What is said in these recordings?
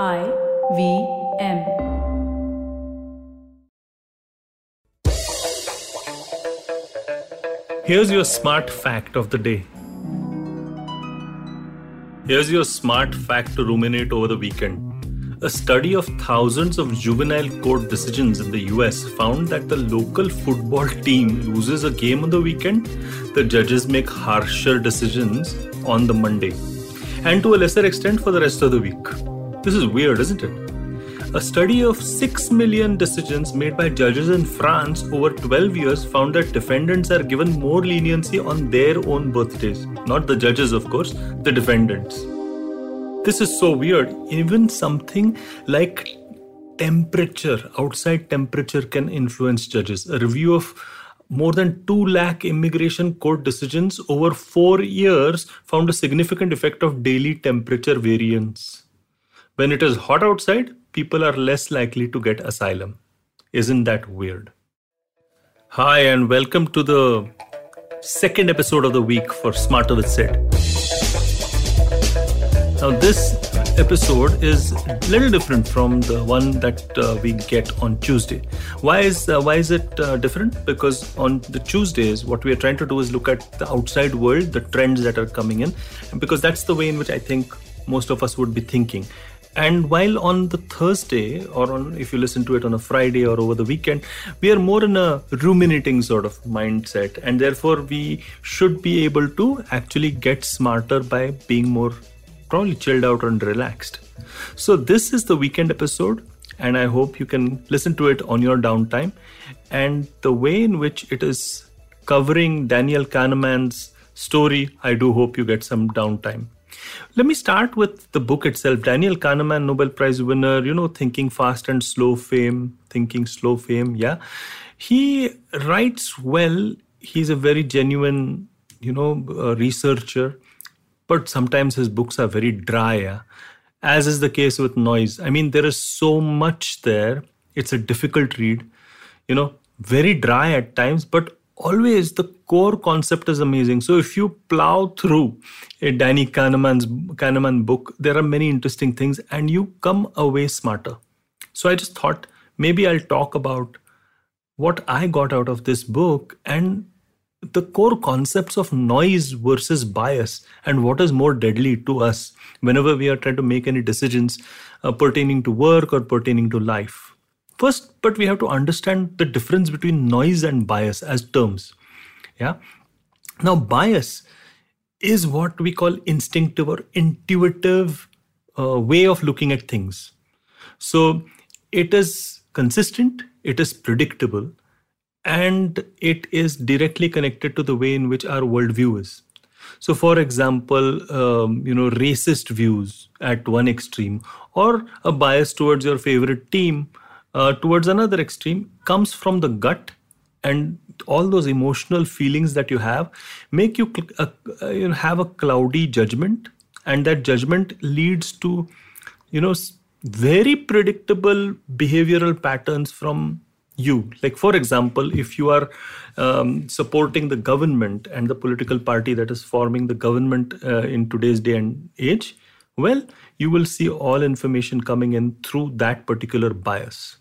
I V M. Here's your smart fact of the day. Here's your smart fact to ruminate over the weekend. A study of thousands of juvenile court decisions in the US found that the local football team loses a game on the weekend, the judges make harsher decisions on the Monday, and to a lesser extent for the rest of the week. This is weird, isn't it? A study of 6 million decisions made by judges in France over 12 years found that defendants are given more leniency on their own birthdays. Not the judges, of course, the defendants. This is so weird. Even something like temperature, outside temperature, can influence judges. A review of more than 2 lakh immigration court decisions over four years found a significant effect of daily temperature variance. When it is hot outside, people are less likely to get asylum. Isn't that weird? Hi, and welcome to the second episode of the week for Smarter with Sid. Now, this episode is a little different from the one that uh, we get on Tuesday. Why is uh, why is it uh, different? Because on the Tuesdays, what we are trying to do is look at the outside world, the trends that are coming in, because that's the way in which I think most of us would be thinking. And while on the Thursday, or on if you listen to it on a Friday or over the weekend, we are more in a ruminating sort of mindset, and therefore we should be able to actually get smarter by being more probably chilled out and relaxed. So this is the weekend episode, and I hope you can listen to it on your downtime. And the way in which it is covering Daniel Kahneman's story, I do hope you get some downtime. Let me start with the book itself. Daniel Kahneman, Nobel Prize winner, you know, Thinking Fast and Slow fame, Thinking Slow fame. Yeah. He writes well. He's a very genuine, you know, uh, researcher, but sometimes his books are very dry, yeah? as is the case with Noise. I mean, there is so much there. It's a difficult read, you know, very dry at times, but always the core concept is amazing. So if you plow through a Danny Kahneman's Kahneman book, there are many interesting things, and you come away smarter. So I just thought maybe I'll talk about what I got out of this book and the core concepts of noise versus bias and what is more deadly to us whenever we are trying to make any decisions uh, pertaining to work or pertaining to life. First, but we have to understand the difference between noise and bias as terms. Yeah. Now, bias is what we call instinctive or intuitive uh, way of looking at things. So it is consistent, it is predictable, and it is directly connected to the way in which our worldview is. So, for example, um, you know, racist views at one extreme, or a bias towards your favorite team uh, towards another extreme comes from the gut and all those emotional feelings that you have make you, uh, uh, you know, have a cloudy judgment. And that judgment leads to you know very predictable behavioral patterns from you. Like for example if you are um, supporting the government and the political party that is forming the government uh, in today's day and age well you will see all information coming in through that particular bias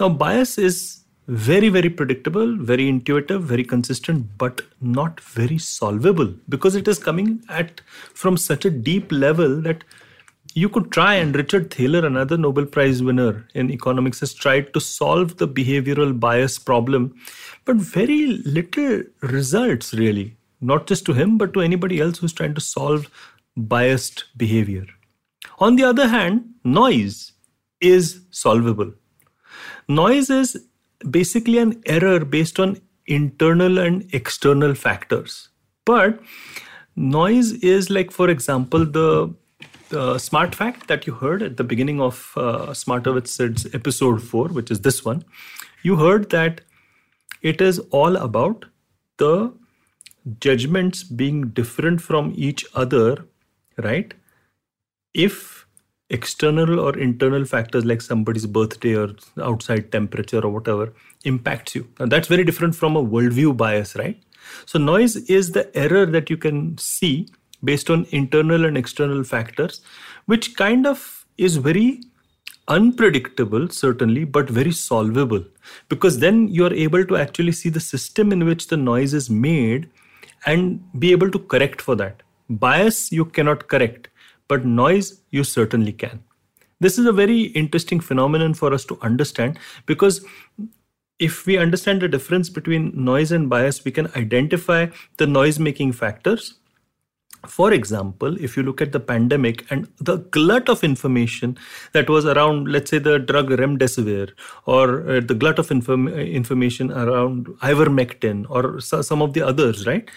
now, bias is very, very predictable, very intuitive, very consistent, but not very solvable because it is coming at from such a deep level that you could try and Richard Thaler, another Nobel Prize winner in economics, has tried to solve the behavioral bias problem, but very little results really, not just to him, but to anybody else who's trying to solve biased behavior. On the other hand, noise is solvable. Noise is basically an error based on internal and external factors. But noise is like, for example, the, smart fact that you heard at the beginning of uh, Smarter with Sid's episode 4, which is this one. You heard that it is all about the judgments being different from each other, right? If external or internal factors like somebody's birthday or outside temperature or whatever impacts you. That's very different from a worldview bias, right? So, noise is the error that you can see based on internal and external factors, which kind of is very unpredictable, certainly, but very solvable. Because then you're able to actually see the system in which the noise is made and be able to correct for that. Bias you cannot correct, but noise you certainly can. This is a very interesting phenomenon for us to understand because if we understand the difference between noise and bias, we can identify the noise making factors for example, if you look at the pandemic and the glut of information that was around, let's say, the drug remdesivir, or uh, the glut of inform- information around ivermectin, or so, some of the others, right?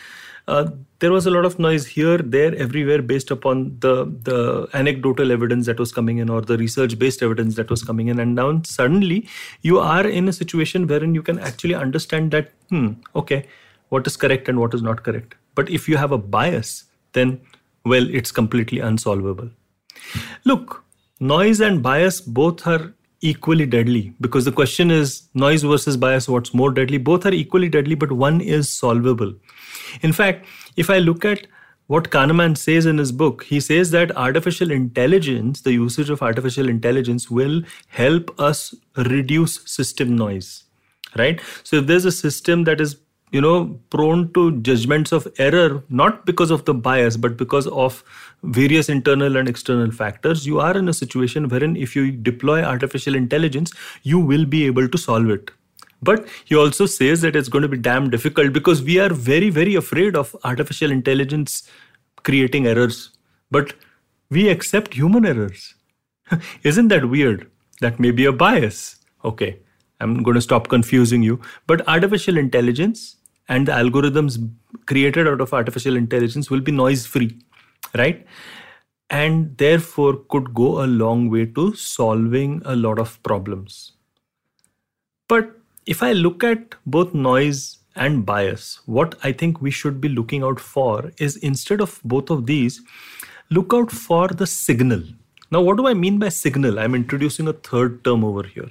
Uh, there was a lot of noise here, there, everywhere, based upon the the anecdotal evidence that was coming in, or the research-based evidence that was coming in, and now suddenly you are in a situation wherein you can actually understand that, hmm, okay, what is correct and what is not correct. But if you have a bias, then, well, it's completely unsolvable. Look, noise and bias both are equally deadly because the question is noise versus bias, what's more deadly? Both are equally deadly, but one is solvable. In fact, if I look at what Kahneman says in his book, he says that artificial intelligence, the usage of artificial intelligence, will help us reduce system noise. Right? So, if there's a system that is you know prone to judgments of error not because of the bias but because of various internal and external factors you are in a situation wherein if you deploy artificial intelligence you will be able to solve it. But he also says that it's going to be damn difficult because we are very very afraid of artificial intelligence creating errors. But we accept human errors. Isn't that weird? That may be a bias. Okay I'm going to stop confusing you. But artificial intelligence and the algorithms created out of artificial intelligence will be noise free, right? And therefore could go a long way to solving a lot of problems. But if I look at both noise and bias, what I think we should be looking out for is instead of both of these, look out for the signal. Now, what do I mean by signal? I'm introducing a third term over here.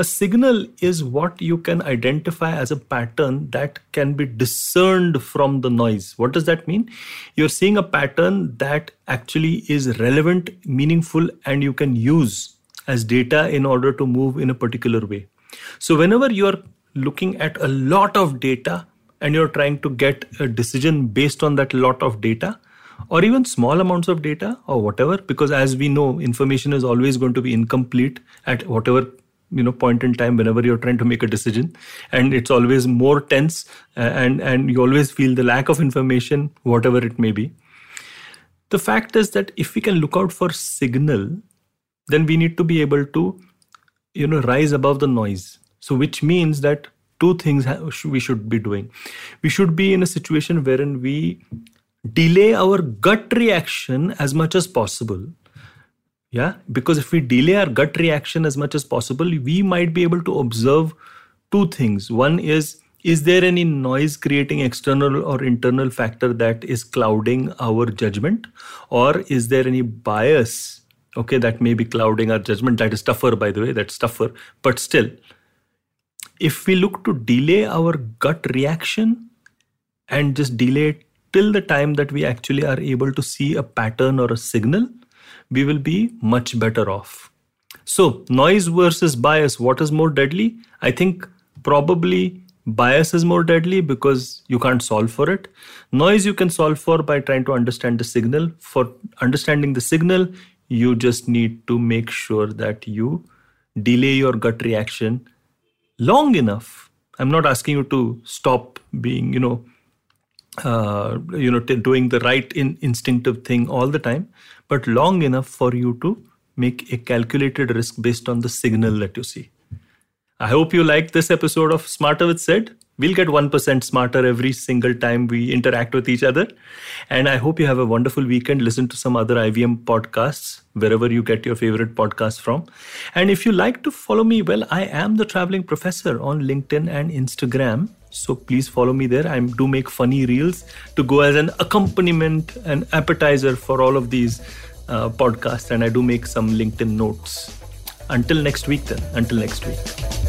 A signal is what you can identify as a pattern that can be discerned from the noise. What does that mean? You're seeing a pattern that actually is relevant, meaningful, and you can use as data in order to move in a particular way. So, whenever you're looking at a lot of data and you're trying to get a decision based on that lot of data, or even small amounts of data or whatever because as we know information is always going to be incomplete at whatever you know point in time whenever you're trying to make a decision. And it's always more tense uh, and and you always feel the lack of information whatever it may be. The fact is that if we can look out for signal then we need to be able to you know rise above the noise. So which means that two things we should be doing. We should be in a situation wherein we delay our gut reaction as much as possible yeah, because if we delay our gut reaction as much as possible, we might be able to observe two things. One is is there any noise creating external or internal factor that is clouding our judgment? Or is there any bias okay that may be clouding our judgment? That is tougher by the way that's tougher. But still if we look to delay our gut reaction and just delay it till the time that we actually are able to see a pattern or a signal we will be much better off. So, noise versus bias, what is more deadly? I think probably bias is more deadly because you can't solve for it. Noise you can solve for by trying to understand the signal. For understanding the signal, you just need to make sure that you delay your gut reaction long enough. I'm not asking you to stop being, you know, uh, you know, t- doing the right in- instinctive thing all the time, but long enough for you to make a calculated risk based on the signal that you see. I hope you liked this episode of Smarter with Sid. We'll get 1% smarter every single time we interact with each other. And I hope you have a wonderful weekend. Listen to some other IVM podcasts wherever you get your favorite podcasts from. And if you like to follow me, well, I am the traveling professor on LinkedIn and Instagram. So please follow me there. I do make funny reels to go as an accompaniment and appetizer for all of these uh, podcasts. And I do make some LinkedIn notes. Until next week, then. Until next week.